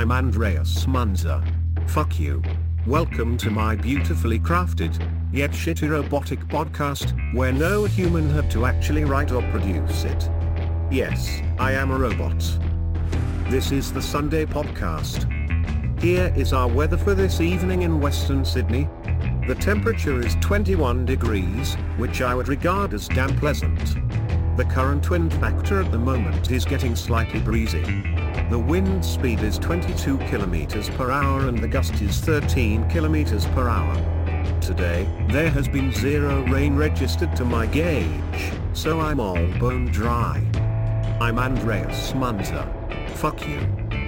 I'm Andreas Munzer. Fuck you. Welcome to my beautifully crafted, yet shitty robotic podcast, where no human had to actually write or produce it. Yes, I am a robot. This is the Sunday podcast. Here is our weather for this evening in Western Sydney. The temperature is 21 degrees, which I would regard as damn pleasant. The current wind factor at the moment is getting slightly breezy. The wind speed is 22 kilometers per hour and the gust is 13 kilometers per hour. Today, there has been zero rain registered to my gauge, so I'm all bone dry. I'm Andreas Munzer. Fuck you.